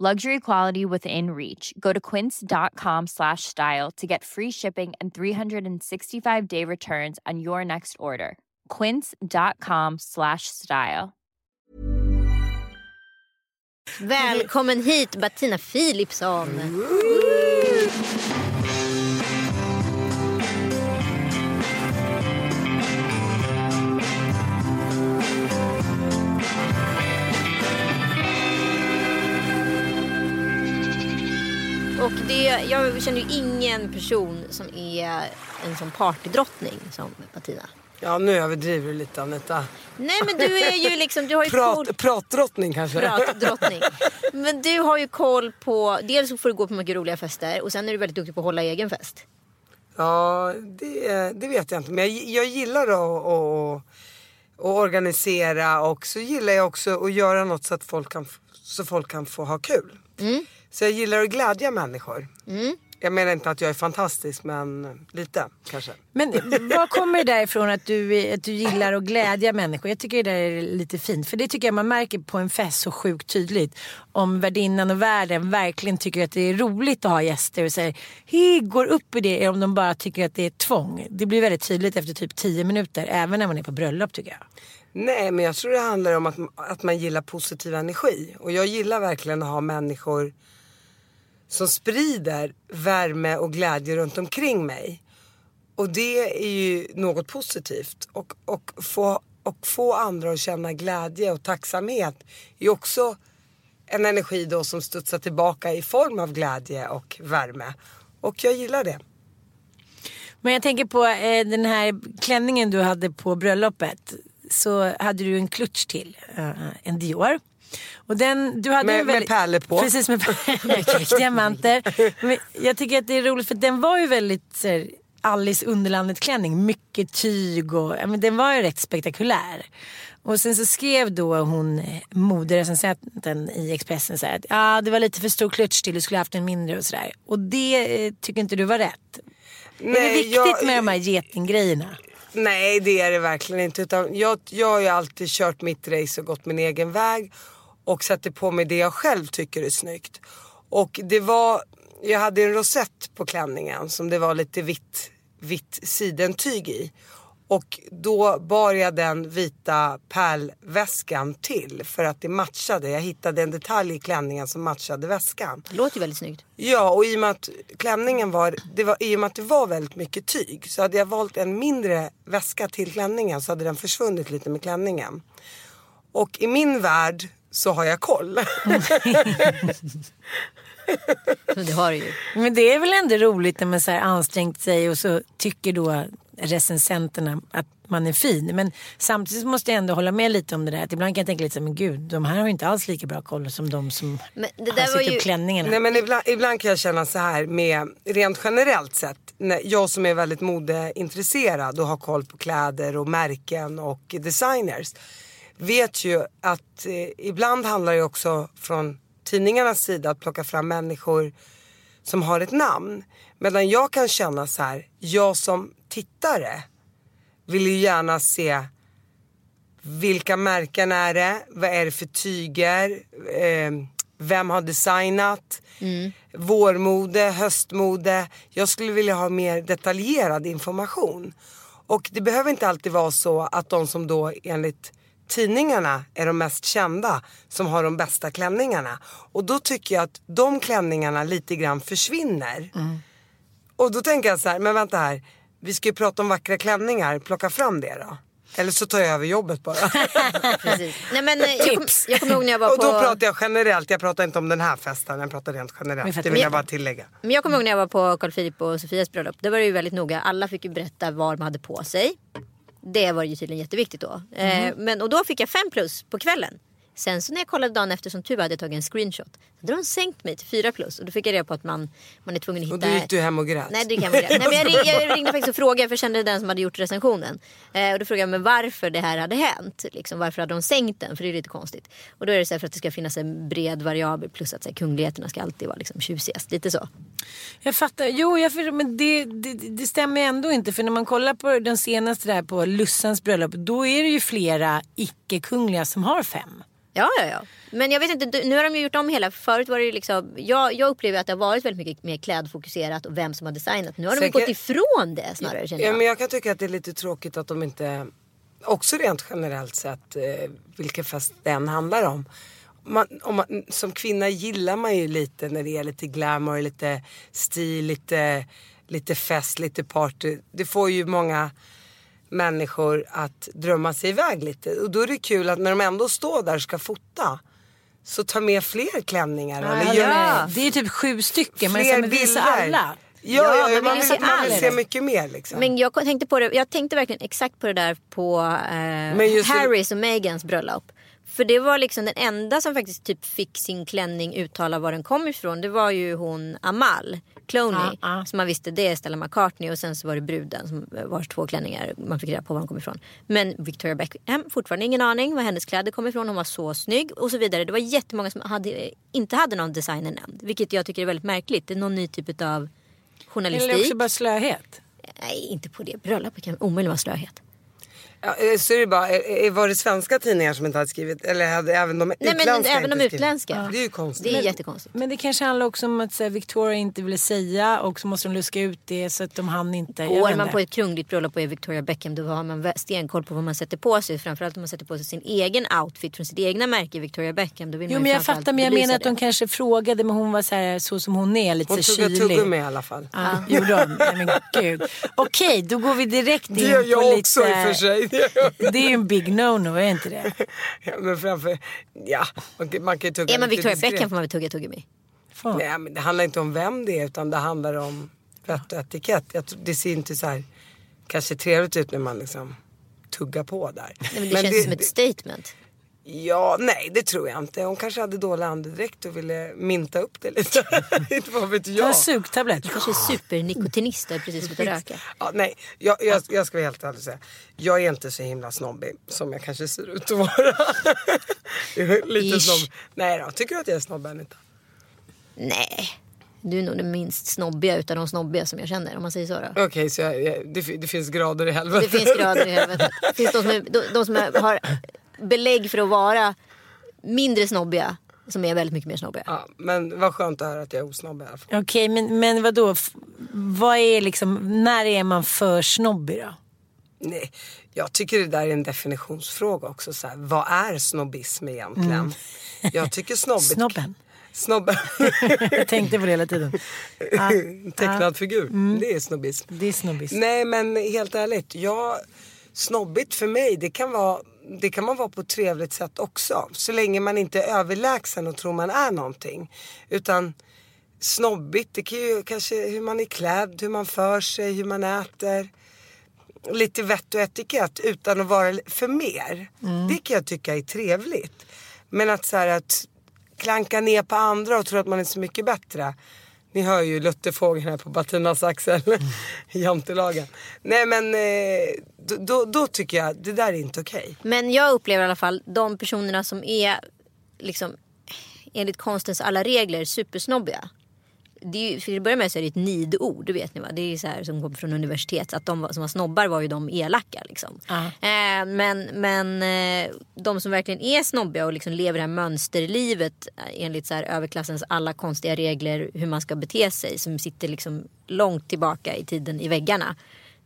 Luxury quality within reach. Go to quince.com slash style to get free shipping and 365-day returns on your next order. quince.com slash style. Välkommen hit Bettina Philipsson. Och det, jag känner ju ingen person som är en sån partydrottning som Bettina. Ja, nu överdriver du lite Anita. Nej men du är ju liksom, du har ju koll... Prat, pratdrottning kanske? Pratdrottning. Men du har ju koll på, dels så får du gå på mycket roliga fester och sen är du väldigt duktig på att hålla egen fest. Ja, det, det vet jag inte. Men jag, jag gillar att, att, att organisera och så gillar jag också att göra något så att folk kan, så folk kan få ha kul. Mm. Så jag gillar att glädja människor. Jag menar inte att jag är fantastisk men lite kanske. Men var kommer det där ifrån att du, att du gillar att glädja människor? Jag tycker det där är lite fint. För det tycker jag man märker på en fest så sjukt tydligt. Om värdinnan och värden verkligen tycker att det är roligt att ha gäster och säger hej, går upp i det. Eller om de bara tycker att det är tvång. Det blir väldigt tydligt efter typ 10 minuter. Även när man är på bröllop tycker jag. Nej men jag tror det handlar om att, att man gillar positiv energi. Och jag gillar verkligen att ha människor som sprider värme och glädje runt omkring mig. Och det är ju något positivt. Och, och, få, och få andra att känna glädje och tacksamhet är också en energi då som studsar tillbaka i form av glädje och värme. Och jag gillar det. Men jag tänker på eh, den här klänningen du hade på bröllopet. Så hade du en klutch till, eh, en Dior. Och den, du hade Med- väldigt, med pärlor på. Precis, med, diamanter. Men jag tycker att det är roligt för den var ju väldigt så här, Alice Underlandet klänning. Mycket tyg och ja, men den var ju rätt spektakulär. Och sen så skrev då hon eh, moderecensenten i Expressen så här att ja, det var lite för stor klutch till, du skulle haft en mindre och sådär. Och det eh, tycker inte du var rätt. är det Nej, viktigt jag- med de här getinggrejerna? Nej det är det verkligen inte. Utan jag, jag har ju alltid kört mitt race och gått min egen väg. Och sätter på mig det jag själv tycker är snyggt. Och det var, jag hade en rosett på klänningen som det var lite vitt, vitt sidentyg i. Och då bar jag den vita pärlväskan till för att det matchade. Jag hittade en detalj i klänningen som matchade väskan. Det låter ju väldigt snyggt. Ja och i och med att klänningen var, det var, i och med att det var väldigt mycket tyg så hade jag valt en mindre väska till klänningen så hade den försvunnit lite med klänningen. Och i min värld så har jag koll. Men det har du ju. Men det är väl ändå roligt när man så här ansträngt sig och så tycker då recensenterna att man är fin. Men samtidigt måste jag ändå hålla med lite om det där. Att ibland kan jag tänka lite så här, men gud, de här har ju inte alls lika bra koll som de som Men det har där var sytt ju... upp klänningarna. Nej men ibland, ibland kan jag känna så här med rent generellt sett. När jag som är väldigt modeintresserad och har koll på kläder och märken och designers. Vet ju att eh, ibland handlar det också från tidningarnas sida att plocka fram människor som har ett namn. Medan jag kan känna så här, jag som tittare vill ju gärna se vilka märken är det? Vad är det för tyger? Eh, vem har designat? Vårmode, höstmode. Jag skulle vilja ha mer detaljerad information. Och det behöver inte alltid vara så att de som då enligt tidningarna är de mest kända som har de bästa klänningarna. Och då tycker jag att de klänningarna lite grann försvinner. Och då tänker jag så här, men vänta här. Vi ska ju prata om vackra klänningar, plocka fram det då. Eller så tar jag över jobbet bara. Precis. Nej, men, eh, jag, kom, jag kommer ihåg när jag var och då på... pratar jag generellt, jag pratar inte om den här festen, jag pratar rent generellt. Det vill jag bara tillägga. Men jag kommer ihåg när jag var på Carl Philip och Sofias bröllop. Där var det ju väldigt noga. Alla fick ju berätta vad de hade på sig. Det var ju tydligen jätteviktigt då. Eh, men, och då fick jag fem plus på kvällen. Sen så när jag kollade dagen efter som tur var hade jag tagit en screenshot. Så hade de sänkt mig till fyra plus. Och då fick jag reda på att man, man är tvungen att hitta... Och då gick du hem och grät. Nej, det kan jag inte. Nej men jag, ring, jag ringde faktiskt och frågade för jag kände den som hade gjort recensionen. Eh, och då frågade jag men varför det här hade hänt. Liksom, varför hade de sänkt den? För det är lite konstigt. Och då är det så här för att det ska finnas en bred variabel plus att så här, kungligheterna ska alltid vara liksom, tjusigast. Lite så. Jag fattar. Jo, jag, men det, det, det stämmer ändå inte. För när man kollar på den senaste där på Lussans bröllop. Då är det ju flera icke-kungliga som har fem. Ja, ja, ja. Men jag vet inte, nu har de ju gjort om hela. Förut var det ju liksom, jag, jag upplever att det har varit väldigt mycket mer klädfokuserat och vem som har designat. Nu har de Säkert- gått ifrån det snarare känner Ja, jag. men jag kan tycka att det är lite tråkigt att de inte, också rent generellt sett, eh, vilken fest den handlar om. Man, om man, som kvinna gillar man ju lite när det är lite glamour, lite stil, lite, lite fest, lite party. Det får ju många människor att drömma sig iväg lite. Och då är det kul att när de ändå står där och ska fota så ta med fler klänningar. eller gör- ja. Det är typ sju stycken. Men fler jag visa bilder. alla. Ja, Ja, ja, man vill man, vill, se man vill se mycket mer liksom. Men jag tänkte, på det, jag tänkte verkligen exakt på det där på eh, Harrys och Megans bröllop. För det var liksom den enda som faktiskt typ fick sin klänning uttala var den kom ifrån. Det var ju hon Amal Clooney. Ja, ja. Som man visste det är Stella McCartney och sen så var det bruden som vars två klänningar man fick reda på var de kom ifrån. Men Victoria Beckham, fortfarande ingen aning var hennes kläder kom ifrån. Hon var så snygg och så vidare. Det var jättemånga som hade, inte hade någon designer nämnd. Vilket jag tycker är väldigt märkligt. Det är någon ny typ av journalistik. Eller också bara slöhet. Nej, inte på det bröllopet. kan omöjligt vara slöhet. Ja, eh, så är det bara, eh, eh, var det svenska tidningar som inte hade skrivit? Eller hade även de Nej, utländska men även de utländska. Det är ju konstigt. Det är Men- jättekonstigt. Men det kanske handlar också om att så här, Victoria inte ville säga och så måste de luska ut det så att de hann inte. Går man på ett kungligt bröllop och är Victoria Beckham då har man stenkoll på vad man sätter på sig. Framförallt om man sätter på sig sin egen outfit från sitt egna märke Victoria Beckham. Då vill Jo man men jag fattar men jag menar att de kanske frågade men hon var så, här, så som hon är lite Hon så kylig. tuggummi i alla fall. Ja, gjorde hon? Nej men gud. Okej, då går vi direkt in Det gör på jag lite... också i och för sig. Det är ju en big no-no, är inte det? Ja, men framför, ja, man, kan- man kan ju tugga Är man Victoria. Beckham får man väl tugga tuggummi. Fan. Nej men det handlar inte om vem det är utan det handlar om vett och etikett. Jag tror, det ser inte så här kanske trevligt ut när man liksom tuggar på där. Nej, men det känns som ett statement. Ja, nej det tror jag inte. Hon kanske hade dålig andedräkt och ville minta upp det lite. inte vad vet Ta jag. en sugtablett. Kanske är supernikotinist och precis slutat röka. Ja, nej, jag, jag, jag ska vara helt ärlig och säga. Jag är inte så himla snobbig som jag kanske ser ut att vara. Lite Ish. snobb. Nej då, tycker du att jag är snobb Anita? Nej, du är nog den minst snobbiga utav de snobbiga som jag känner om man säger så då. Okej, så jag, det, det finns grader i helvetet. Det finns grader i helvetet. Det finns de som, är, de, de som är, har belägg för att vara mindre snobbiga. Som är väldigt mycket mer snobbiga. Ja, men vad skönt att höra att jag är osnobb i alla fall. Okej, men, men vadå? F- Vad är liksom, när är man för snobbig då? Nej, jag tycker det där är en definitionsfråga också. Så här, vad är snobbism egentligen? Jag tycker snobbigt... Snobben. Snobben. Jag tänkte på det hela tiden. Ja, Tecknad figur. Det är snobbism. det är snobbism. Nej men helt ärligt. Jag, snobbigt för mig det kan, vara, det kan man vara på ett trevligt sätt också. Så länge man inte är överlägsen och tror man är någonting. Utan snobbigt det kan ju kanske hur man är klädd, hur man för sig, hur man äter. Lite vett och etikett utan att vara för mer. Det kan jag tycka är trevligt. Men att så här att klanka ner på andra och tro att man är så mycket bättre. Ni hör ju luttefågeln här på Batinas axel. Jantelagen. Nej men eh, då, då, då tycker jag det där är inte okej. Men jag upplever i alla fall de personerna som är liksom enligt konstens alla regler supersnobbiga. Det är ju, för att börja med så är det ett nidord, vet ni va? Det är så här som kommer från universitet. Att de som var snobbar var ju de elaka liksom. Ja. Eh, men men eh, de som verkligen är snobbiga och liksom lever det här mönsterlivet eh, enligt så här överklassens alla konstiga regler hur man ska bete sig. Som sitter liksom långt tillbaka i tiden i väggarna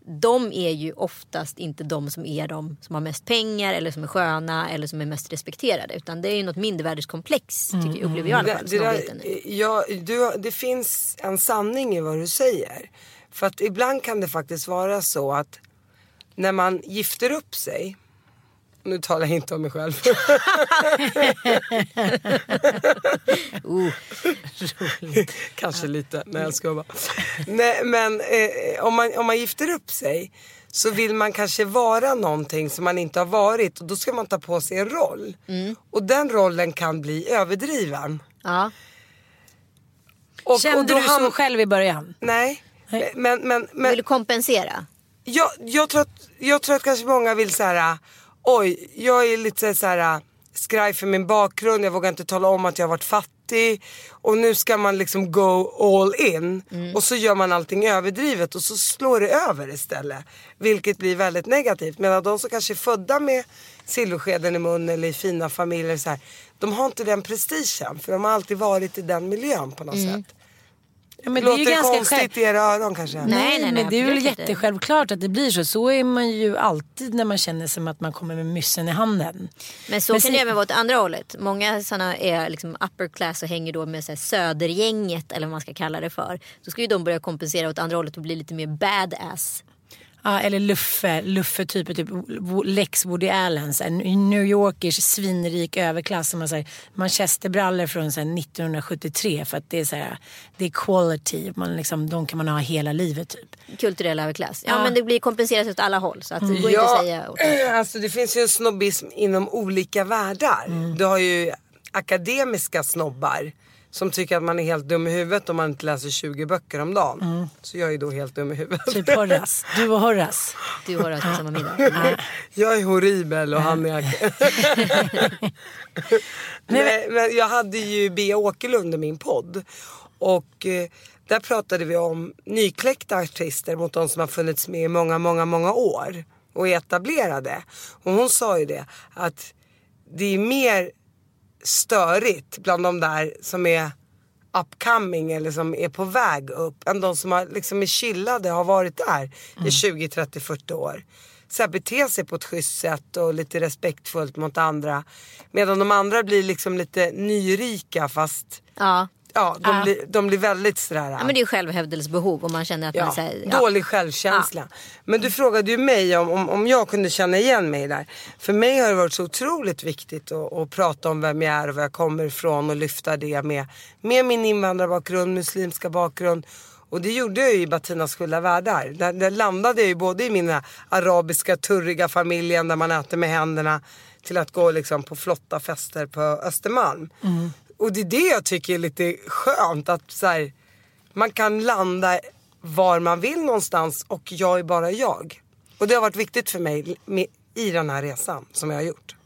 de är ju oftast inte de som är de som har mest pengar eller som är sköna eller som är mest respekterade. Utan det är ju något mindervärdeskomplex tycker, upplever jag i alla Det, fall. det, där, snobbigheten. ja, du, det finns en sanning i vad du säger. För att ibland kan det faktiskt vara så att när man gifter upp sig nu talar jag inte om mig själv. Oh, Kanske lite, nej jag ska bara. Nej, men eh, om, man, om man gifter upp sig så vill man kanske vara någonting som man inte har varit och då ska man ta på sig en roll. Och den rollen kan bli överdriven. ja. Och, och Kände då du så själv i början? Nej, men, men, men Vill du kompensera? jag, jag, tror att, jag tror att kanske många vill så här. oj, jag är lite så här skraj för min bakgrund, jag vågar inte tala om att jag har varit fattig. Och nu ska man liksom go all in. Och så gör man allting överdrivet och så slår det över istället. Vilket blir väldigt negativt. Medan de som kanske är födda med silverskeden i munnen eller i fina familjer så här, de har inte den prestigen. För de har alltid varit i den miljön på något sätt. Ja, men Låter det, ganska konstigt själv- i era öron kanske? Nej, nej, nej, men det är väl jättesjälvklart att det blir så. Så är man ju alltid när man känner som att man kommer med myssen i handen. Men så Men kan det även vara åt andra hållet. Många sådana är liksom upper class och hänger då med så här södergänget eller vad man ska kalla det för. Så ska ju de börja kompensera åt andra hållet och bli lite mer badass. Ja, eller Luffe, Luffe typ, typ Lex Woody Allen. Så New Yorkers svinrik överklass som har manchesterbrallor från så här, 1973 för att det är så här, det är quality. Man liksom, de kan man ha hela livet typ. Kulturell överklass. Ja, Ja. men det blir kompenserat åt alla håll. Så att det går inte Ja, att säga åt alltså det finns ju en snobbism inom olika världar. Du har ju akademiska snobbar som tycker att man är helt dum i huvudet om man inte läser 20 böcker om dagen. Så jag är då helt dum i huvudet. Typ Horace. Du och Horace. Du har alltså samma middag. Jag är horribel och han är... Nej, men jag hade ju Bea Åkerlund i min podd. Och eh, där pratade vi om nykläckta artister mot de som har funnits med i många, många, många år. Och är etablerade. Och hon sa ju det att det är mer störigt bland de där som är upcoming eller som är på väg upp än de som har, liksom är chillade har varit där i 20, 30, 40 år. Så här, bete sig på ett schysst sätt och lite respektfullt mot andra. Medan de andra blir liksom lite nyrika fast Ja. Ja, de, Blir, de blir väldigt sådär. ja, men det är självhävdelsebehov om man känner att man Ja, så här, ja. dålig självkänsla. Men du frågade ju mig om, om, om jag kunde känna igen mig där. För mig har det varit så otroligt viktigt att, att prata om vem jag är och var jag kommer ifrån och lyfta det med, med min invandrarbakgrund, muslimska bakgrund. Och det gjorde jag ju i Batinas skilda världar. Där, där landade jag ju både i mina arabiska turriga familjen där man äter med händerna till att gå liksom på flotta fester på Östermalm. Och det är det jag tycker är lite skönt att så här, man kan landa var man vill någonstans och jag är bara jag. Och det har varit viktigt för mig med, i den här resan som jag har gjort.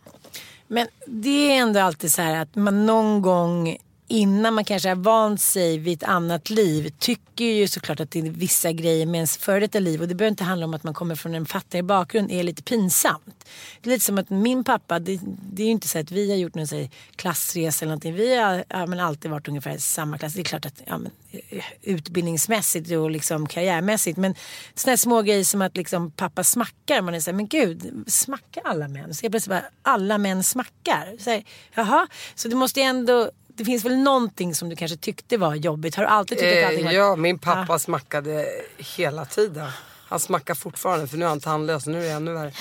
Men det är ändå alltid så här att man någon gång innan man kanske har vant sig vid ett annat liv tycker ju såklart att det är vissa grejer med ens före detta liv och det behöver inte handla om att man kommer från en fattigare bakgrund är lite pinsamt. Det är lite som att min pappa, det, det är ju inte så att vi har gjort någon så här klassresa eller någonting. Vi har ja, men alltid varit ungefär i samma klass. Det är klart att ja, men, eh, utbildningsmässigt och liksom karriärmässigt men sådana små grejer som att liksom pappa smackar. Man är såhär, men gud, smackar alla män? Så jag plötsligt bara, alla män smackar. Så här, Jaha, så det måste ju ändå det finns väl någonting som du kanske tyckte var jobbigt? Har du alltid tyckt att allting Eh, var... ja, min pappa smackade hela tiden. Han smackar fortfarande för nu är han tandlös nu är det ännu värre.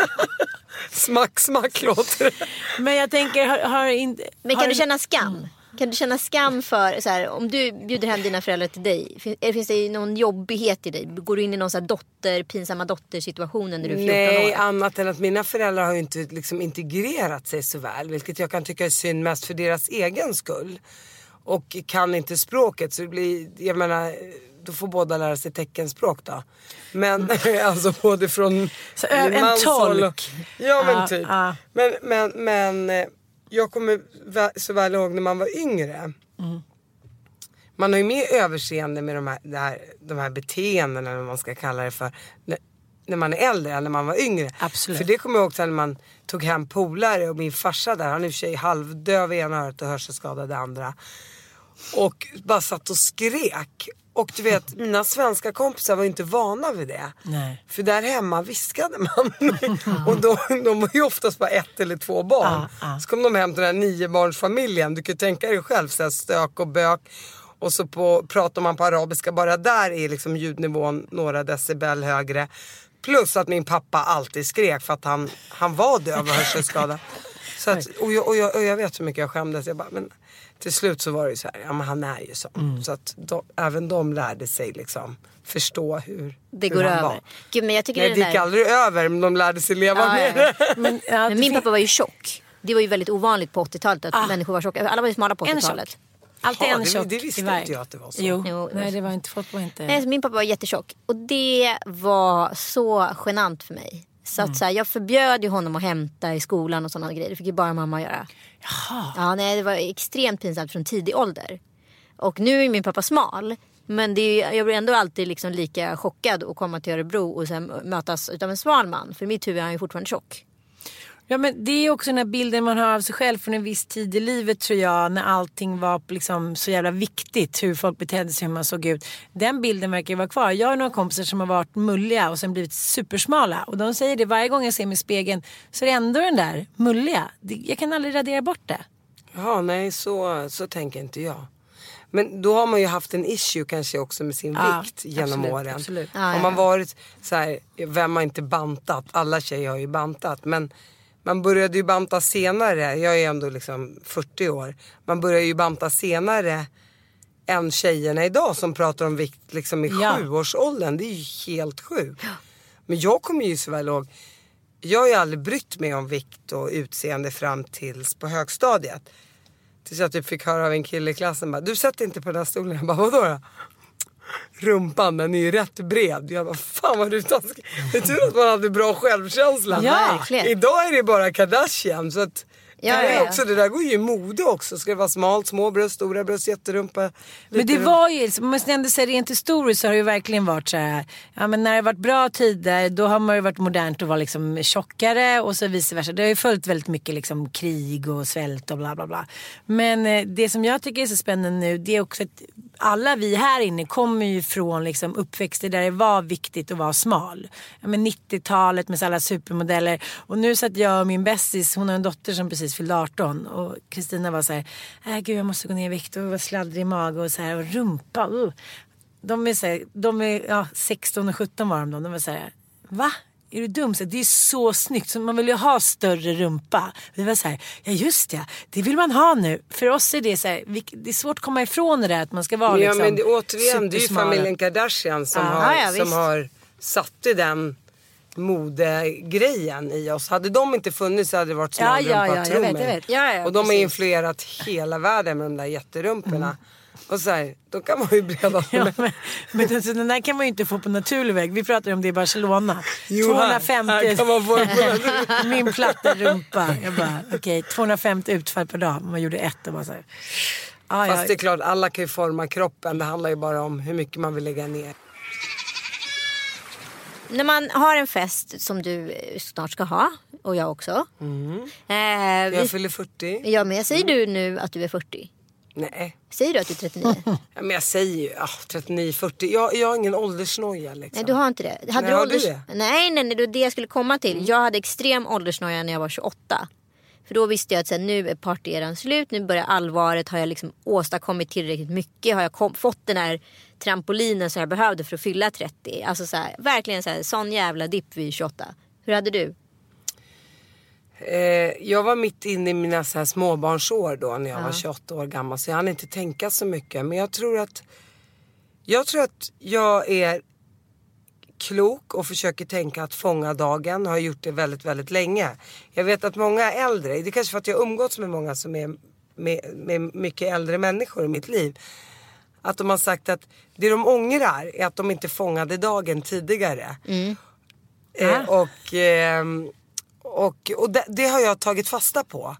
smack, smack låter det. Men jag tänker, har, har inte... Men har kan du känna skam? Kan du känna skam för, så här, om du bjuder hem dina föräldrar till dig, fin- eh, finns det någon jobbighet i dig? Går du in i någon så här dotter, pinsamma dottersituationen när du är 14 Nej, år? annat än att mina föräldrar har ju inte liksom integrerat sig så väl. Vilket jag kan tycka är synd mest för deras egen skull. Och kan inte språket så det blir, jag menar, då får båda lära sig teckenspråk då. Men alltså både från Mm. Så, en håll och- tolk. Ja men Ja, typ. ja. Men, men, men eh, jag kommer så väl ihåg när man var yngre. Mm. Man har ju mer överseende med de här, det här, de här beteendena eller man ska kalla det för. När, när man är äldre än när man var yngre. Absolut. För det kommer jag ihåg när man tog hem polare och min farsa där. Han är i och för sig halvdöv i ena örat och hörselskadad i andra. Och bara satt och skrek. Och du vet, mina svenska kompisar var inte vana vid det. Nej. För där hemma viskade man. och de, de var ju oftast bara ett eller två barn. Ja, ja. Så kom de hem till den här niobarnsfamiljen. Du kan ju tänka dig själv så här stök och bök. Och så på, pratar man på arabiska, bara där är liksom ljudnivån några decibel högre. Plus att min pappa alltid skrek för att han, han var döv och hörselskadad. Så att, och, jag, och, jag, och jag vet hur mycket jag skämdes. Jag bara, men till slut så var det ju så här, ja men han är ju så. Mm. Så att de, även de lärde sig liksom förstå hur, Det hur går han över. var. Gud, men jag tycker Nej det det gick där... aldrig över men de lärde sig leva Ja, med ja. det. Men, ja, Men min pappa var ju tjock. Det var ju väldigt ovanligt på 80-talet att Ah. människor var tjocka. Alla var ju smala på En 80-talet. tjock. Alltid Ja, en det- tjock det visste i varje. inte jag att det var så. Jo, Jo, nej det var inte, folk var inte... Nej, så min pappa var jättetjock. Och det var så genant för mig. Så, Mm. att, så här, jag förbjöd ju honom att hämta i skolan och sådana grejer. Det fick ju bara mamma göra. Jaha. Ja, nej, det var extremt pinsamt från tidig ålder. Och nu är min pappa smal. Men det är, jag blir ändå alltid liksom lika chockad att komma till Örebro och sen mötas av en smal man. För i mitt huvud är han ju fortfarande tjock. Ja men det är också den här bilden man har av sig själv från en viss tid i livet tror jag. När allting var liksom så jävla viktigt. Hur folk betedde sig, hur man såg ut. Den bilden verkar ju vara kvar. Jag har några kompisar som har varit mulliga och sen blivit supersmala. Och de säger det varje gång jag ser mig i spegeln. Så är det ändå den där mulliga. Jag kan aldrig radera bort det. Ja, nej så, så tänker inte jag. Men då har man ju haft en issue kanske också med sin Ja, vikt genom absolut, åren. absolut. Ja, Har man varit så här, vem har inte bantat? Alla tjejer har ju bantat. Men man började ju banta senare. Jag är ändå liksom 40 år. Man börjar ju banta senare än tjejerna idag som pratar om vikt liksom i Ja. sjuårsåldern. Det är ju helt sjukt. Men jag kommer ju så väl ihåg. Jag har ju aldrig brytt mig om vikt och utseende fram tills på högstadiet. Tills jag typ fick höra av en kille i klassen bara, du sätter inte på den här stolen. Jag bara, vadå då? Rumpan den är ju rätt bred. Jag bara, fan vad du taskig. Det är tur att man hade bra självkänsla. Ja, verkligen. Idag är det bara Kardashian. Så att, Ja, det, är också, det där går ju i mode också. Ska det vara smalt, små bröst, stora bröst, jätterumpa. Men det rumpa. var ju, man måste ändå säga rent historiskt så har det ju verkligen varit så här. Ja men när det har varit bra tider då har man ju varit modernt och vara liksom tjockare och så vice versa. Det har ju följt väldigt mycket liksom krig och svält och bla bla bla. Men eh, det som jag tycker är så spännande nu det är också att alla vi här inne kommer ju från liksom uppväxter där det var viktigt att vara smal. Ja, men 90-talet med alla supermodeller. Och nu satt jag och min bästis, hon har en dotter som precis fyllde 18 och Kristina var så här, äh, gud jag måste gå ner i vikt och var sladdrig i mage och så här och rumpa. Uh. De är, så här, de är ja, 16 och 17 var de då. De var så här, va? Är du dum? Så det är så snyggt. Så man vill ju ha större rumpa. Vi var så här, ja just det, det vill man ha nu. För oss är det så här, vi- det är svårt att komma ifrån det där att man ska vara Ja liksom men det, återigen, det är ju familjen Kardashian som, Ja. har, Ja, ja, som har satt i den modegrejen i oss. Hade de inte funnits så hade det varit Ja, smalrumpa, ja, ja, jag tro mig. Ja, ja, Och de har precis. influerat hela världen med de där jätterumporna. Mm. Och så här, då kan man ju breda Ja, men men alltså, den där kan man ju inte få på naturlig väg. Vi pratar om det i Barcelona. Jo, här- 250 här kan man få Min platta rumpa. Jag bara, okej, 250 utfall per dag. Man gjorde ett och bara så här. Ah, Fast det är ja. klart, alla kan ju forma kroppen. Det handlar ju bara om hur mycket man vill lägga ner. När man har en fest som du snart ska ha och jag också. Eh, Jag fyller 40. ja, men säger du nu att du är 40? Nej. Säger du att du är 39? Ja, men jag säger ju ah, 39-40. Jag, jag har ingen åldersnoja liksom. Nej du har inte det. Hade Nej, har du ålders... det? Mm. Nej, nej, nej, det var det jag skulle komma till. Jag hade extrem åldersnoja när jag var 28. För då visste jag att så här, nu är partyeran slut, nu börjar allvaret. Har jag liksom åstadkommit tillräckligt mycket? Har jag kom... fått den här trampolinen som jag behövde för att fylla 30? Alltså så här, verkligen så här, sån jävla dipp vid 28. Hur hade du? Eh, jag var mitt inne i mina så här småbarnsår då när jag var 28 år gammal. Så jag hann inte tänka så mycket. Men jag tror att jag tror att jag är klok och försöker tänka att fånga dagen. Har gjort det väldigt, väldigt länge. Jag vet att många äldre, det är kanske för att jag umgåtts med många som är med, med mycket äldre människor i mitt liv. Att de har sagt att det de ångrar är att de inte fångade dagen tidigare. Eh, och ehm, och, och det, det har jag tagit fasta på.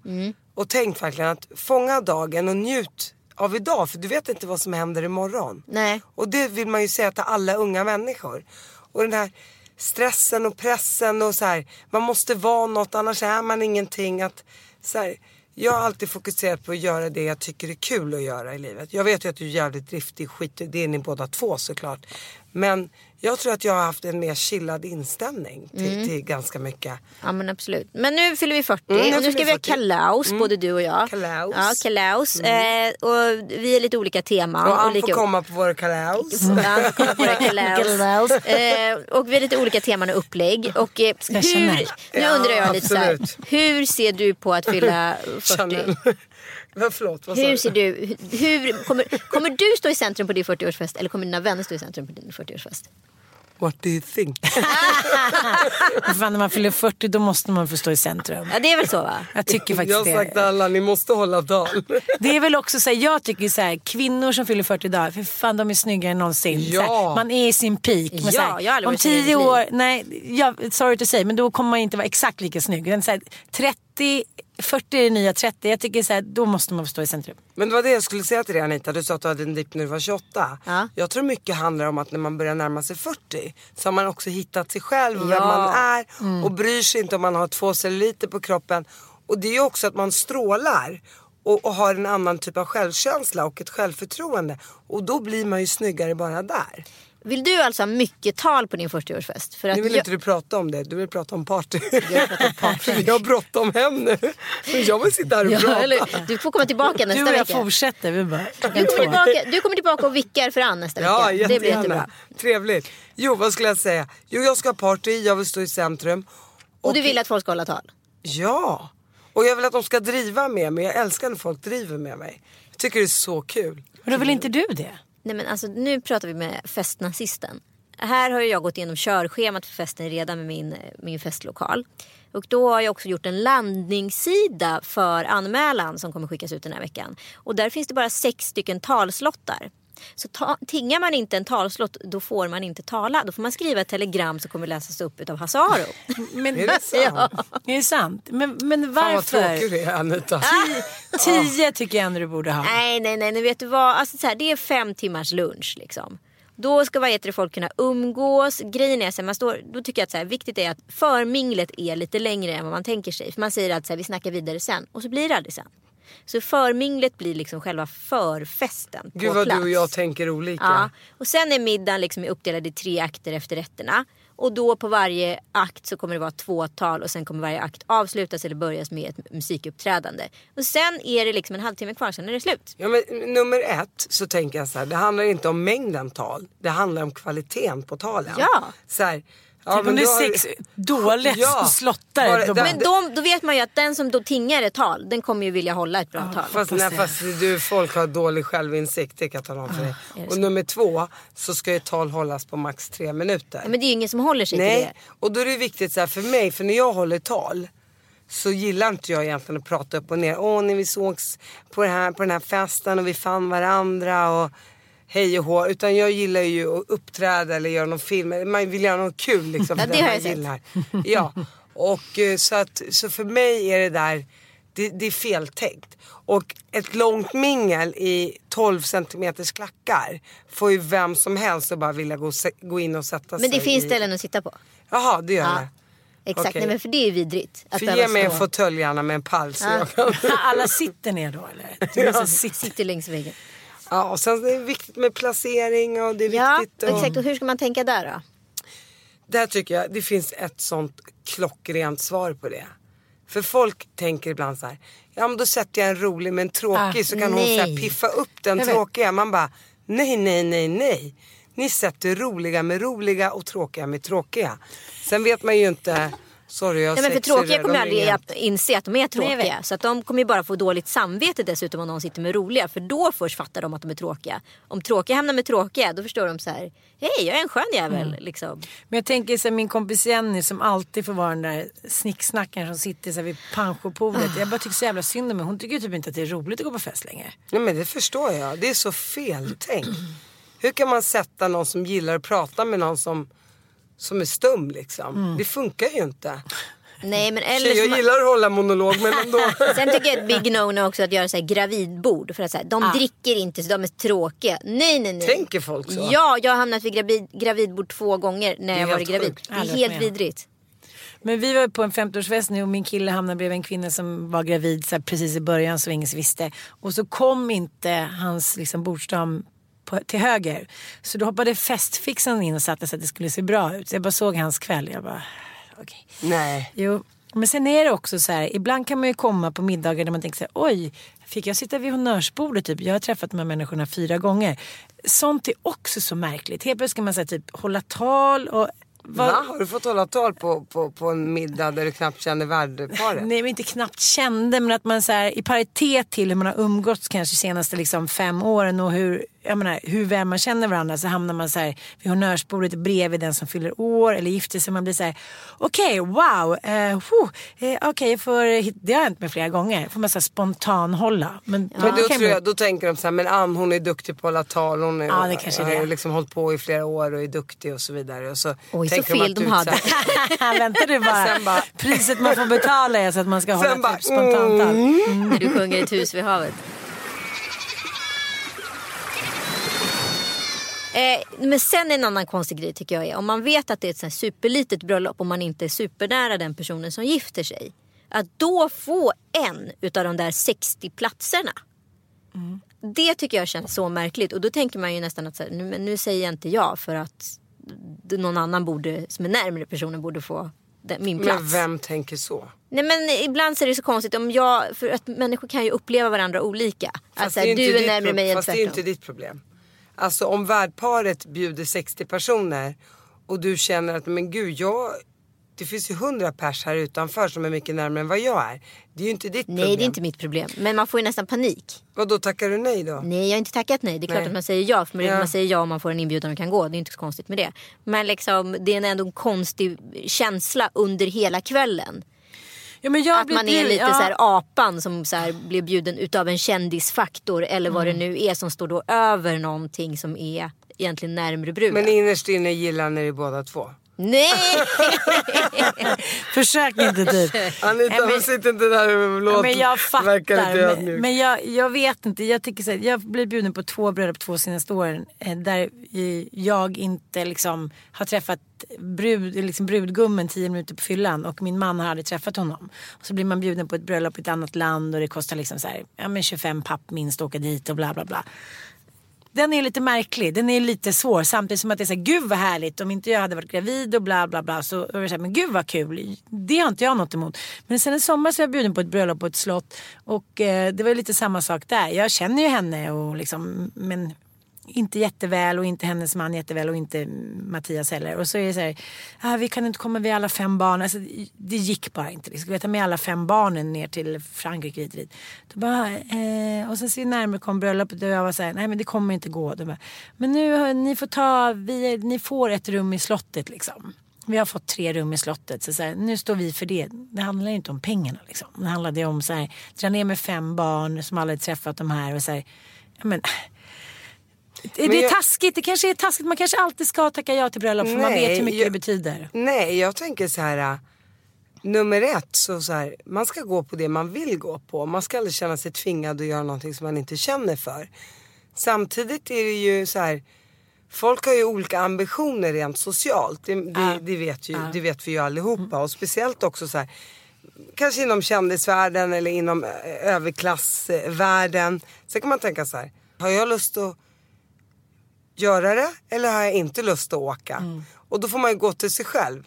Och tänkt verkligen att fånga dagen och njut av idag. För du vet inte vad som händer imorgon. Nej. Och det vill man ju säga till alla unga människor. Och den här stressen och pressen och så här. Man måste vara något annars är man ingenting. Att, så här, jag har alltid fokuserat på att göra det jag tycker är kul att göra i livet. Jag vet ju att du är jävligt driftig skit, det är ni båda två såklart. Men jag tror att jag har haft en mer chillad inställning till, Mm. till ganska mycket. Ja men absolut. Men nu fyller vi 40 Mm, nu och nu ska vi ha 40. kalas både du och jag. Kalas. Ja, kalas. Eh, och vi är lite olika teman. Och han olika... får komma på våra kalas. Ja, komma på våra kalas. Kalas. eh, och vi har lite olika teman och upplägg. Och, eh, hur, nu Ja, undrar jag lite så här, absolut. Hur ser du på att fylla 40? Vad förlåt, vad Hur ser du, hur, kommer, kommer du stå i centrum på din 40-årsfest eller kommer dina vänner stå i centrum på din 40-årsfest? What do you think? Fan, när man fyller 40 då måste man få stå i centrum. Ja det är väl så va? Jag tycker Jag faktiskt har det. sagt till alla, ni måste hålla tal. Det är väl också så här, jag tycker så här, kvinnor som fyller 40 dagar, för fan de är snyggare än någonsin. Ja. Här, man är i sin peak. Men Ja, jag har om tio år, nej, jag, sorry to say, men då kommer man inte vara exakt lika snygg. Men så här, 30, 40 är nya 30. Jag tycker så här, då måste man stå i centrum. Men det var det jag skulle säga till dig Anita, du sa att du hade en dipp när du var 28. Ja. Jag tror mycket handlar om att när man börjar närma sig 40 så har man också hittat sig själv och vem Ja. man är och bryr sig inte om man har två celluliter på kroppen. Och det är ju också att man strålar och, och har en annan typ av självkänsla och ett självförtroende. Och då blir man ju snyggare bara där. Vill du alltså ha mycket tal på din 40-årsfest? För att Nu vill jag, inte du prata om det, du vill prata om party. Vi har bråttom hem nu. Jag vill sitta här och ja, prata. eller, du får komma tillbaka Du nästa och jag vecka. fortsätter. Vi bara, Du kommer, tillbaka, du kommer tillbaka och vickar för Ann nästa Ja, vecka. Det blir jättebra. Trevligt. Jo, vad skulle jag säga? Jo, jag ska ha party, jag vill stå i centrum. Och du vill att folk ska hålla tal? Ja, och jag vill att de ska driva med mig. Jag älskar när folk driver med mig. Jag tycker det är så kul. och då vill inte du det? Nej men alltså nu pratar vi med festnazisten. Här har jag gått igenom körschemat för festen redan med min, min festlokal. Och då har jag också gjort en landningssida för anmälan som kommer skickas ut den här veckan. Och där finns det bara sex stycken talslottar. Så ta, tingar man inte en talslott då får man inte tala. Då får man skriva ett telegram som kommer läsas upp av Hasse Aro. Men, Är det sant? Är det sant? Men, men Fan vad varför? tråkig du är Anita. Tio tycker jag ändå du borde ha. Nej, nej, nej, nej, vet du vad? Alltså, så här, det är fem timmars lunch liksom. Då ska vad heter det, folk kunna umgås. Grejen är så här, man står, då tycker jag att så här, viktigt är att förminglet är lite längre än vad man tänker sig. För man säger att så här, vi snackar vidare sen och så blir det aldrig sen. Så förminglet blir liksom själva förfesten på Gud vad plats. du och jag tänker olika. Ja. Och sen är middagen liksom uppdelad i tre akter efter rätterna. Och då på varje akt så kommer det vara två tal och sen kommer varje akt avslutas eller börjas med ett musikuppträdande. Och sen är det liksom en halvtimme kvar, sen är det slut. Ja, men, nummer ett så tänker jag så här, det handlar inte om mängden tal. Det handlar om kvaliteten på talen. Ja. Så här, Tänk om det du är har- sex dåliga Ja. slottare. Bara- Då Men de, då vet man ju att den som då tingar ett tal, den kommer ju vilja hålla ett bra tal. Fast, nej, fast du, folk har dålig självinsikt, det kan jag tala om för dig. Och så? nummer två så ska ett tal hållas på max tre minuter. Ja, men det är ju ingen som håller sig till Nej, det. och då är det viktigt så här för mig, för när jag håller tal så gillar inte jag egentligen att prata upp och ner. Åh, när vi sågs på, det här, på den här festen och vi fann varandra och hej och hå. Utan jag gillar ju att uppträda eller göra någon film. Man vill göra något kul liksom. Ja, det har jag sett. gillar. Ja, och eh, så att så för mig är det där det, det är feltänkt. Och ett långt mingel i 12 centimeters klackar får ju vem som helst att bara vilja gå, gå in och sätta sig Men det finns i... ställen att sitta på. Jaha, det gör Ja. det. Exakt, nej, men för det är ju vidrigt. Att För ge mig en fåtölj gärna med en pall så Ja. jag kan... Alla sitter ner då eller? Du sitta. Sitter längs väggen. Ja, och sen är det viktigt med placering och det är Ja, viktigt. Och... exakt. Och hur ska man tänka där då? Där tycker jag det finns ett sånt klockrent svar på det. För folk tänker ibland så här, ja men då sätter jag en rolig men en tråkig Ah, så kan hon så här nej. piffa upp den tråkiga. Man bara, nej nej nej nej. Ni sätter roliga med roliga och tråkiga med tråkiga. Sen vet man ju inte, sorry jag har Nej, men för tråkiga kommer de aldrig att inse att de är Nej, tråkiga. vet. Så att de kommer ju bara få dåligt samvete dessutom om någon sitter med roliga. För då först fattar de att de är tråkiga. Om tråkiga hamnar med tråkiga då förstår de så här. Hej jag är en skön jävel. Mm. Liksom. Men jag tänker så här, min kompis Jenny som alltid får vara den där snicksnackaren som sitter så här vid pensionpoolet. Jag bara tycker så jävla synd om henne. Hon tycker typ inte att det är roligt att gå på fest längre. Nej men det förstår jag. Det är så feltänkt. Hur kan man sätta någon som gillar att prata med någon som, som är stum liksom? Det funkar ju inte. Nej men Tjej, eller jag så- gillar att hålla monolog men ändå. Sen tycker jag ett big no-no också att göra så här gravidbord. För att så här, de dricker inte så de är tråkiga. Nej nej nej. Tänker folk så? Ja, jag har hamnat vid gravid, gravidbord två gånger när är jag varit gravid. sjukt. Det är helt med vidrigt. Men vi var på en 50-årsfest nu och min kille hamnade bredvid en kvinna som var gravid så här, precis i början så ingen visste. Och så kom inte hans liksom, bordsdam på, till höger. Så då hoppade festfixaren in och satte sig att det skulle se bra ut. Så jag bara såg hans kväll. Jag bara, okej. Nej. Jo, men sen är det också så här, ibland kan man ju komma på middagar där man tänker så här, oj, fick jag sitta vid honnörsbordet typ? Jag har träffat de här människorna fyra gånger. Sånt är också så märkligt. Helt plötsligt ska man säga typ hålla tal och vad- Va? Har du fått hålla tal på, på, på en middag där du knappt känner värdparet? Nej men inte knappt kände men att man så här, i paritet till hur man har umgåtts kanske senaste liksom fem åren och hur, jag menar, hur väl man känner varandra så hamnar man så här vid honnörsbordet bredvid den som fyller år eller gifter sig. Man blir så här, okej wow, eh, eh, okej får, det har hänt mig flera gånger. Får man så här spontan hålla. Men, Men då, tror jag, då tänker de så här, men Ann hon är duktig på att hålla tal. Hon är, Ja, det kanske har liksom hållit på i flera år och är duktig och så vidare. Och så Oj, så fel de du hade. Vänta du bara. Sen bara- Priset man får betala är så att man ska hålla Sen typ spontantal. När du sjunger ett hus vid havet. Eh, men sen en annan konstig grej tycker jag är om man vet att det är ett så här superlitet bröllop och man inte är supernära den personen som gifter sig. Att då få en utav de där 60 platserna. Det tycker jag känns så märkligt och då tänker man ju nästan att så här, nu, nu säger jag inte ja för att någon annan borde, som är närmare personen borde få den, min plats. Men vem tänker så? Nej men ibland så är det så konstigt om jag, för att människor kan ju uppleva varandra olika. Att så här, det är du är närmare mig än Fast det är inte ditt problem. Alltså om värdparet bjuder 60 personer och du känner att men gud jag det finns ju hundra pers här utanför som är mycket närmare än vad jag är. Det är ju inte ditt problem. Nej det är inte mitt problem. Men man får ju nästan panik. Och då tackar du nej då? Nej jag har inte tackat nej. Det är klart Nej. att man säger ja. För Ja. man säger ja om man får en inbjudan och kan gå. Det är inte så konstigt med det. Men liksom det är ändå en konstig känsla under hela kvällen. Ja, men jag Att man är lite ja. så här apan som så här blir bjuden utav en kändisfaktor. Eller vad Mm. det nu är som står då över någonting som är egentligen närmre bruden. Men innerst inne gillar ni det båda två? Nej! Försök inte typ. Anita Nej, men- hon sitter inte där och låter, men jag verkar lite fattar. ödmjuk. Men, men jag, jag vet inte. Jag, tycker så här, jag blir bjuden på två bröllop två senaste åren. Eh, där jag inte liksom har träffat brud, liksom brudgummen tio minuter på fyllan. Och min man har aldrig träffat honom. Och så blir man bjuden på ett bröllop i ett annat land. Och det kostar liksom så här, ja, men 25 papp minst att åka dit och bla bla bla. Den är lite märklig, den är lite svår samtidigt som att det är så här, gud vad härligt om inte jag hade varit gravid och bla bla bla så var det så här, men gud vad kul, det har inte jag något emot. Men sen en sommar så är jag bjuden på ett bröllop på ett slott och eh, det var ju lite samma sak där. Jag känner ju henne och liksom, men inte jätteväl och inte hennes man jätteväl och inte Mattias heller. Och så är det så här, ah, vi kan inte komma med alla fem barn. Alltså, det gick bara inte. Vi skulle vi ta med alla fem barnen ner till Frankrike hit och dit? Då bara, eh, och sen så närmare kom bröllopet och jag var så här, nej men det kommer inte gå. Bara, men nu ni får ta, vi, ni får ett rum i slottet liksom. Vi har fått tre rum i slottet. Så, så här, nu står vi för det. Det handlar ju inte om pengarna. Liksom. Det handlade om så här, dra ner med fem barn som aldrig träffat de här. Och så här, ja, men, det är jag- taskigt. Det kanske är taskigt. Man kanske alltid ska tacka ja till bröllop för man Nej, vet hur mycket jag- det betyder. Nej, jag tänker så här. äh, Nummer ett, så, så här, man ska gå på det man vill gå på. Man ska aldrig känna sig tvingad att göra någonting som man inte känner för. Samtidigt är det ju så här. Folk har ju olika ambitioner rent socialt. Det, det, det, vet, ju, det vet vi ju allihopa. Och speciellt också så här. Kanske inom kändisvärlden eller inom eh, överklassvärlden. Sen kan man tänka så här. Har jag lust att göra det eller har jag inte lust att åka? Mm. Och då får man ju gå till sig själv.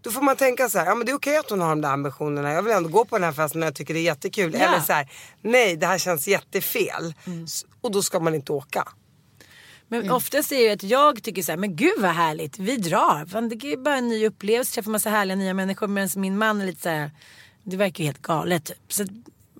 Då får man tänka så här, ja men det är okej att hon har de där ambitionerna. Jag vill ändå gå på den här festen och jag tycker det är jättekul. Mm. Eller så här, nej det här känns jättefel. S- Och då ska man inte åka. Men Mm. oftast är det ju att jag tycker så här, men gud vad härligt, vi drar. Fan, det är bara en ny upplevelse, träffa massa härliga nya människor. Medan min man är lite så här, det verkar ju helt galet typ. Så,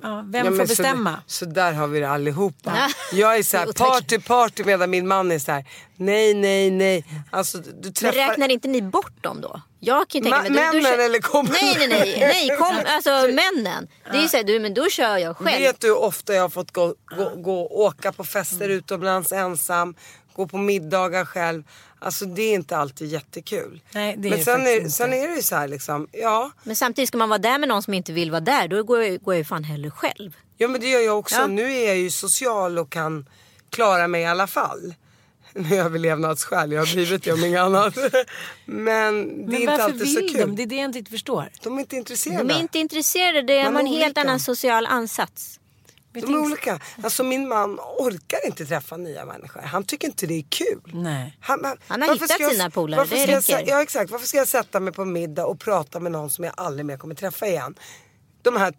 ja, vem Ja, får men bestämma? Så, så där har vi det allihopa. Ja. Jag är så här party party medan min man är så här, nej nej nej. Alltså du Men träffar... räknar inte ni bort dem då? Jag kan ju tänka Ma- mig... du- du männen kör- eller kommer- Nej, nej, nej. nej kom, alltså männen. Det är ju såhär, du, men då kör jag själv. Vet du hur ofta jag har fått gå, gå, gå åka på fester Mm. utomlands ensam, gå på middagar själv. Alltså det är inte alltid jättekul. Nej, det är Men det sen är, inte. sen är det ju så här liksom, ja. Men samtidigt ska man vara där med någon som inte vill vara där. Då går jag, går jag ju fan hellre själv. Ja men det gör jag också. Ja. Nu är jag ju social och kan klara mig i alla fall. Nu är jag överlevnadsskäl, jag har blivit det om inget annat. Men det är Men inte varför alltid så vill kul. de? Det är det jag inte förstår. De är inte intresserade. De är inte intresserade. Det är Man är en helt annan social ansats. De är olika. Alltså min man orkar inte träffa nya människor. Han tycker inte det är kul. Nej. Han, han, Han har hittat jag- sina polare, varför det ska jag Ja exakt. Varför ska jag sätta mig på middag och prata med någon som jag aldrig mer kommer träffa igen? De här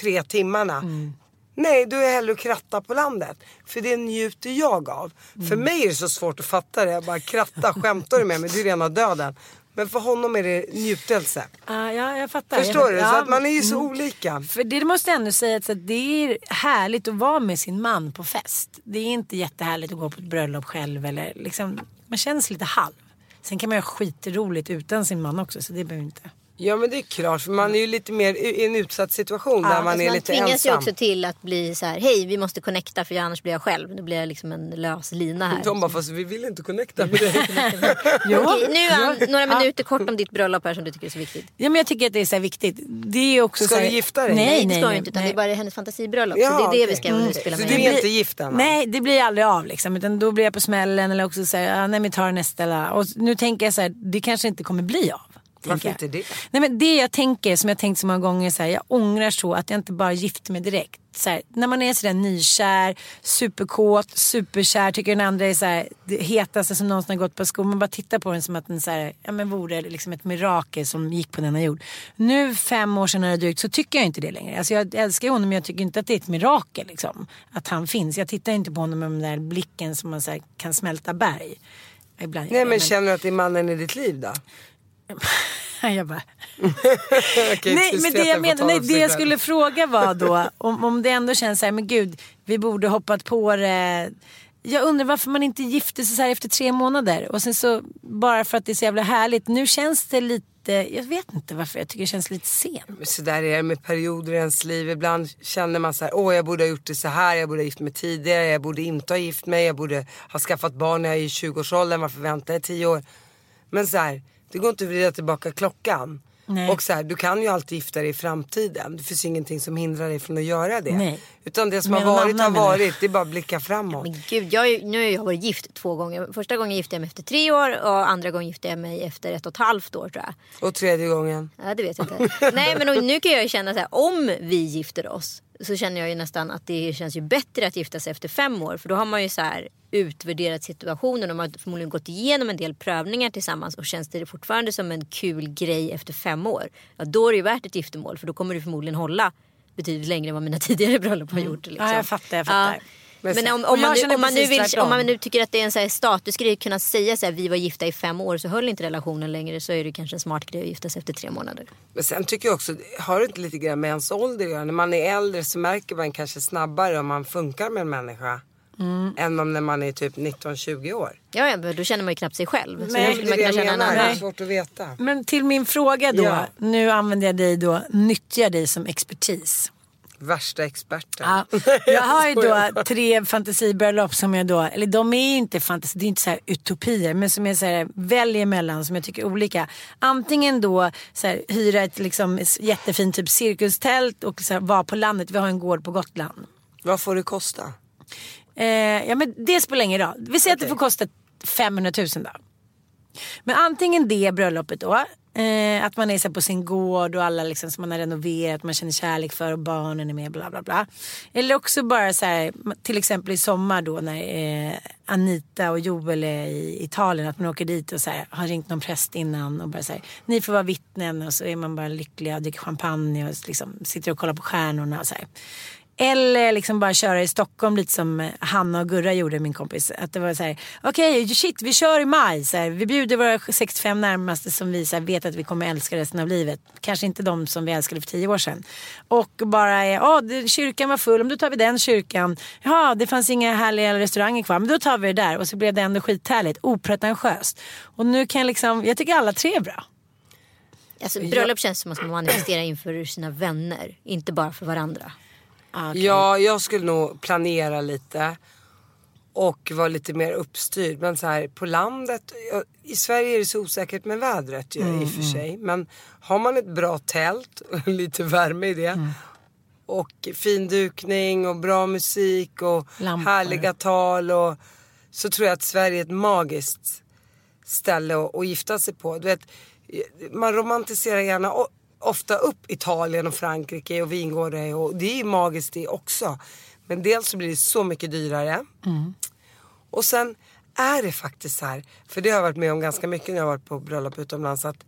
tre timmarna. Mm. Nej, då är jag hellre och kratta på landet. För det njuter jag av. Mm. För mig är det så svårt att fatta det. Jag bara kratta, skämtar du med mig? Det är rena döden. Men för honom är det njutelse. Ja, ja, jag fattar. Förstår jag du? fattar. Så Ja. att man är ju så olika. För det måste jag ändå säga att det är härligt att vara med sin man på fest. Det är inte jättehärligt att gå på ett bröllop själv eller liksom, man känns lite halv. Sen kan man ju ha skitroligt utan sin man också så det behöver inte. Ja men det är klart. För man är ju lite mer i en utsatt situation där man är man lite tvingas ensam. ju också till att bli så här, hej vi måste connecta för annars blir jag själv. Då blir jag liksom en lös lina här. De bara, fast vi vill inte connecta med dig. Okej, nu Ann, några minuter kort om ditt bröllop här som du tycker är så viktigt. Ja men jag tycker att det är så här viktigt. Det är också Ska så här, du gifta dig? Nej, Nej, det ska nej, du inte utan nej. det är bara hennes fantasibröllop. Ja, så det är det okej. vi ska Mm. spela Så med. du är blir- inte gift än? va? Nej det blir aldrig av liksom. Utan då blir jag på smällen eller också säga ah, nej men ta nästa. eller- Och nu tänker jag så här, det kanske inte kommer bli av. Varför tänker inte det? Nej men det jag tänker som jag tänkt så många gånger så här, jag ångrar så att jag inte bara gifte mig direkt. Så här, när man är sådär nykär, superkåt, superkär, tycker den andra är så här, det hetaste som någonsin har gått på skor. Man bara tittar på den som att den så här, ja, men vore liksom ett mirakel som gick på denna jord. Nu fem år senare drygt så tycker jag inte det längre. Alltså jag älskar honom men jag tycker inte att det är ett mirakel liksom, att han finns. Jag tittar inte på honom med den där blicken som man så kan smälta berg. Ibland Nej jag, men känner du att det är mannen i ditt liv då? jag bara, Okej, nej, men det jag, får men, ta nej, det jag skulle fråga var då om, om det ändå känns så här, men gud, vi borde hoppat på det. Jag undrar varför man inte gifte sig så här efter tre månader och sen så bara för att det är så jävla härligt. Nu känns det lite, jag vet inte varför jag tycker det känns lite sent. Så där är det med perioder i ens liv. Ibland känner man så här, åh jag borde ha gjort det så här, jag borde ha gift mig tidigare, jag borde inte ha gift mig, jag borde ha skaffat barn när jag är i 20-årsåldern, varför väntar jag 10 år? Men så här, det går inte att vrida tillbaka klockan. Nej. Och så här, du kan ju alltid gifta dig i framtiden. Det finns ju ingenting som hindrar dig från att göra det. Nej. Utan det som Men har varit har varit, det är bara att blicka framåt. Men gud, jag, är nu har jag varit gift två gånger. Första gången gifte jag mig efter tre år och andra gången gifte jag mig efter ett och ett halvt år tror jag. Och tredje gången. Ja, det vet jag inte. Nej, men nu kan jag ju känna så här, om vi gifter oss så känner jag ju nästan att det känns ju bättre att gifta sig efter fem år. För då har man ju så här utvärderat situationen och man har förmodligen gått igenom en del prövningar tillsammans och känns det fortfarande som en kul grej efter fem år. Ja, då är det ju värt ett giftermål för då kommer det förmodligen hålla betydligt längre än vad mina tidigare bröllop har gjort. Liksom. Ja, jag fattar, jag fattar. Men om, om, man nu, om, man nu vill, om man nu tycker att det är en så här statusgrej att kunna säga så här, vi var gifta i fem år så höll inte relationen längre så är det kanske en smart grej att gifta sig efter tre månader. Men sen tycker jag också, har det inte lite grann med ens ålder att göra? När man är äldre så märker man kanske snabbare om man funkar med en människa. Mm. Än om när man är typ 19-20 år. Ja, ja, då känner man ju knappt sig själv. Så Nej, det skulle är man det jag menar. Det är svårt att veta. Men till min fråga då, Ja. nu använder jag dig då, nyttjar dig som expertis. Värsta experten. Ja, jag har ju då tre fantasibröllop som jag då, eller de är ju inte fantasi, det är inte så här utopier, men som jag så här, väljer mellan som jag tycker är olika. Antingen då så här, hyra ett liksom, jättefint typ cirkustält och så här, vara på landet, vi har en gård på Gotland. Vad får det kosta? Eh, ja men det spelar ingen roll. Vi säger att det får kosta 500 000 då. Men antingen det bröllopet då. Eh, att man är så här på sin gård och alla liksom som man har renoverat, man känner kärlek för och barnen är med bla bla bla. Eller också bara så här, till exempel i sommar då när eh, Anita och Joel är i Italien, att man åker dit och så här, har ringt någon präst innan och bara så här, ni får vara vittnen och så är man bara lycklig och dricker champagne och liksom sitter och kollar på stjärnorna och så här. Eller liksom bara köra i Stockholm lite som Hanna och Gurra gjorde min kompis. Att det var så här, okej shit vi kör i maj. Så här, vi bjuder våra 65 närmaste som vi så här, vet att vi kommer älska resten av livet. Kanske inte de som vi älskade för tio år sedan. Och bara, det- kyrkan var full, men då tar vi den kyrkan. Ja det fanns inga härliga restauranger kvar, men då tar vi det där. Och så blev det ändå skithärligt, opretentiöst. Och nu kan jag liksom, jag tycker alla tre är bra. Alltså, bröllop känns som att man manifesterar inför sina vänner, inte bara för varandra. Ah, okej. Ja, jag skulle nog planera lite. Och vara lite mer uppstyrd. Men så här på landet. I Sverige är det så osäkert med vädret ju, Mm, i och för sig. Men har man ett bra tält och lite värme i det. Mm. Och fin dukning och bra musik och Lampor. härliga tal. Och, så tror jag att Sverige är ett magiskt ställe att, att gifta sig på. Du vet, man romantiserar gärna ofta upp Italien och Frankrike och vingårdar och det är ju magiskt det också. Men dels så blir det så mycket dyrare. Och sen är det faktiskt så här, för det har jag varit med om ganska mycket när jag har varit på bröllop utomlands att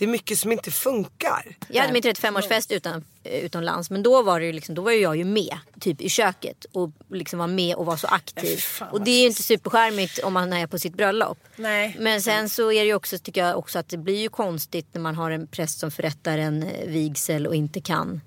det är mycket som inte funkar. Jag hade min 35-årsfest utan, eh, utomlands men då var, det ju liksom, då var ju jag ju med typ i köket och liksom var med och var så aktiv. fan, och det är ju inte superskärmigt om man är på sitt bröllop. Nej. Men sen så är det ju också, tycker jag också att det blir ju konstigt när man har en präst som förrättar en eh, vigsel och inte kan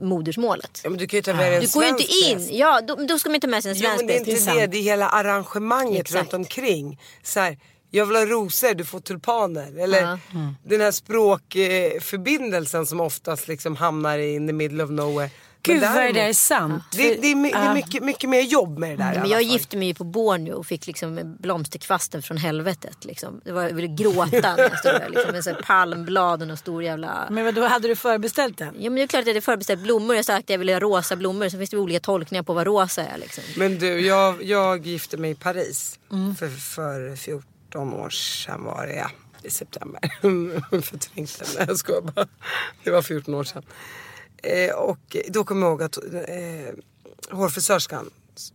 modersmålet. Ja, du kan ju ta med dig en Du går ju inte in. präst. Ja, då, då ska man inte ha med sig en Jo svensk men det är inte det det är hela arrangemanget Exakt. runt omkring. Så här, jag vill ha rosor, du får tulpaner. Eller Ja. den här språkförbindelsen som oftast liksom hamnar in the middle of nowhere. Gud vad det där är sant. Det, det, är, my- det är Ja. mycket, mycket mer jobb med det där. Men jag gifte mig ju på Borneo och fick liksom blomsterkvasten från helvetet. Liksom. Det var, jag ville gråta när jag stod där. Liksom, med så här palmbladen och stor jävla... Men vad då hade du förbeställt den? Ja men det är klart att jag hade förbeställt blommor. Jag sa att jag ville ha rosa blommor. Så finns det olika tolkningar på vad rosa är. Liksom. Men du, jag, jag gifte mig i Paris Mm. för, för 14 år sedan var det ja, i september. Förträngt den, Nej, jag skojar bara. Det var 14 år sedan. Eh, och då kommer jag ihåg att eh, hårfrisörskan,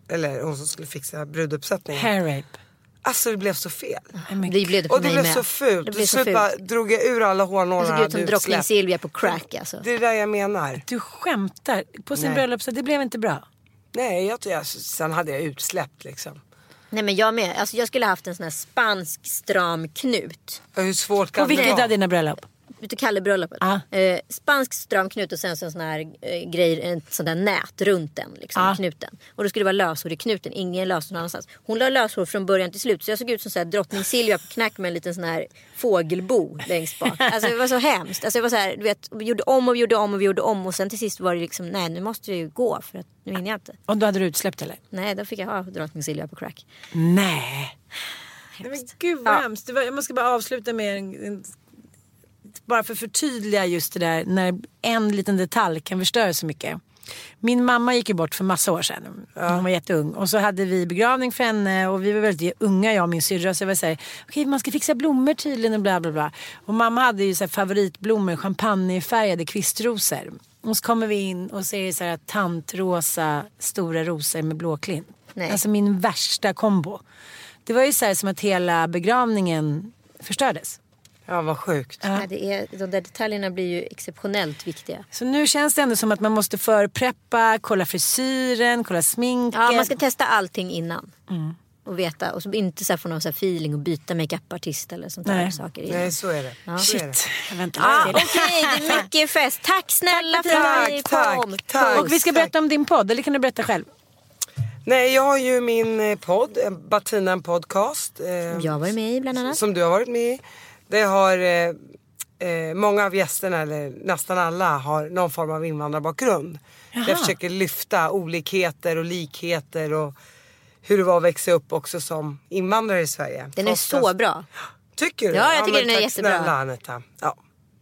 eller hon som skulle fixa bruduppsättningen. Hair rape. Alltså det blev så fel. Det blev det för Och det mig blev med. så fult. Det blev så fult. bara drog jag ur alla hårnålar Det såg ut som drottning. Silvia på crack alltså. Det är det där jag menar. Du skämtar. På sin Nej. bröllop så det blev inte bra. Nej, jag, jag, sen hade jag utsläppt liksom. Nej men jag med. Alltså, jag skulle haft en sån här spansk stram knut. Hur svårt På kan det vilket vara? av dina bröllop? Ute Kalle-bröllopet. Ah. Eh, spansk stram knut och sen så en sån här eh, grej, en sån där nät runt den. Liksom, Ah. knuten. Och då skulle det vara löshår i knuten, ingen löshår någon annanstans. Hon la löshår från början till slut. Så jag såg ut som så här, drottning Silvia på knack med en liten sån här fågelbo längst bak. Alltså det var så hemskt. Alltså, jag var så här, du vet, vi gjorde om och vi gjorde om och vi gjorde om. Och sen till sist var det liksom, nej nu måste jag ju gå för att nu hinner jag inte. Och då hade du utsläppt eller? Nej, då fick jag ha drottning Silvia på crack. Nej. Nej men gud vad Ja. hemskt. Det var, jag måste bara avsluta med en, en, bara för att förtydliga just det där när en liten detalj kan förstöra så mycket. Min mamma gick ju bort för massa år sedan. Hon var jätteung. Och så hade vi begravning för henne och vi var väldigt unga jag och min syrra. Så jag var såhär, okej man ska fixa blommor tydligen och bla bla bla. Och mamma hade ju så favoritblommor, champagnefärgade kvistrosor. Och så kommer vi in och ser så här tantrosa stora rosor med blåklint. Nej. Alltså min värsta kombo. Det var ju så här som att hela begravningen förstördes. Ja, vad sjukt. Ja. det är, de där detaljerna blir ju exceptionellt viktiga. Så nu känns det ändå som att man måste förpreppa, kolla frisyren, kolla sminket. Ja, man ska testa allting innan. Och veta. Och så inte så här få någon så här feeling och byta makeupartist eller sånt där Nej. saker. Nej, så är det. Det. Shit, jag väntar Ja, till. Okej, det är mycket fest. Tack snälla för Tack, att ni tack, kom. tack. Och vi ska berätta om din podd, eller kan du berätta själv? Nej, jag har ju min eh, podd, eh, Batina en podcast. eh, Jag har varit med i bland annat. Som du har varit med i. Det har eh, eh, många av gästerna, eller nästan alla, har någon form av invandrarbakgrund. Jag försöker lyfta olikheter och likheter och hur det var att växa upp också som invandrare i Sverige. Den är Oftast- så bra. Tycker du? Ja, jag tycker men den är tack jättebra. snälla Anetta. Ja,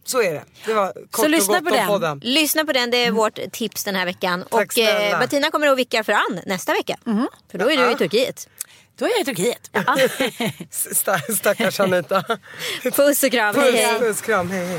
så är det. Det var kort lyssna och gott på den. podden. Lyssna på den, det är vårt tips den här veckan. Tack och eh. Bettina kommer att vicka för Ann nästa vecka. För då är du i Turkiet. Då är jag i Turkiet. Sta- Stackars Anita. Puss och kram, hej Puss, hej. puss, kram, hej hej.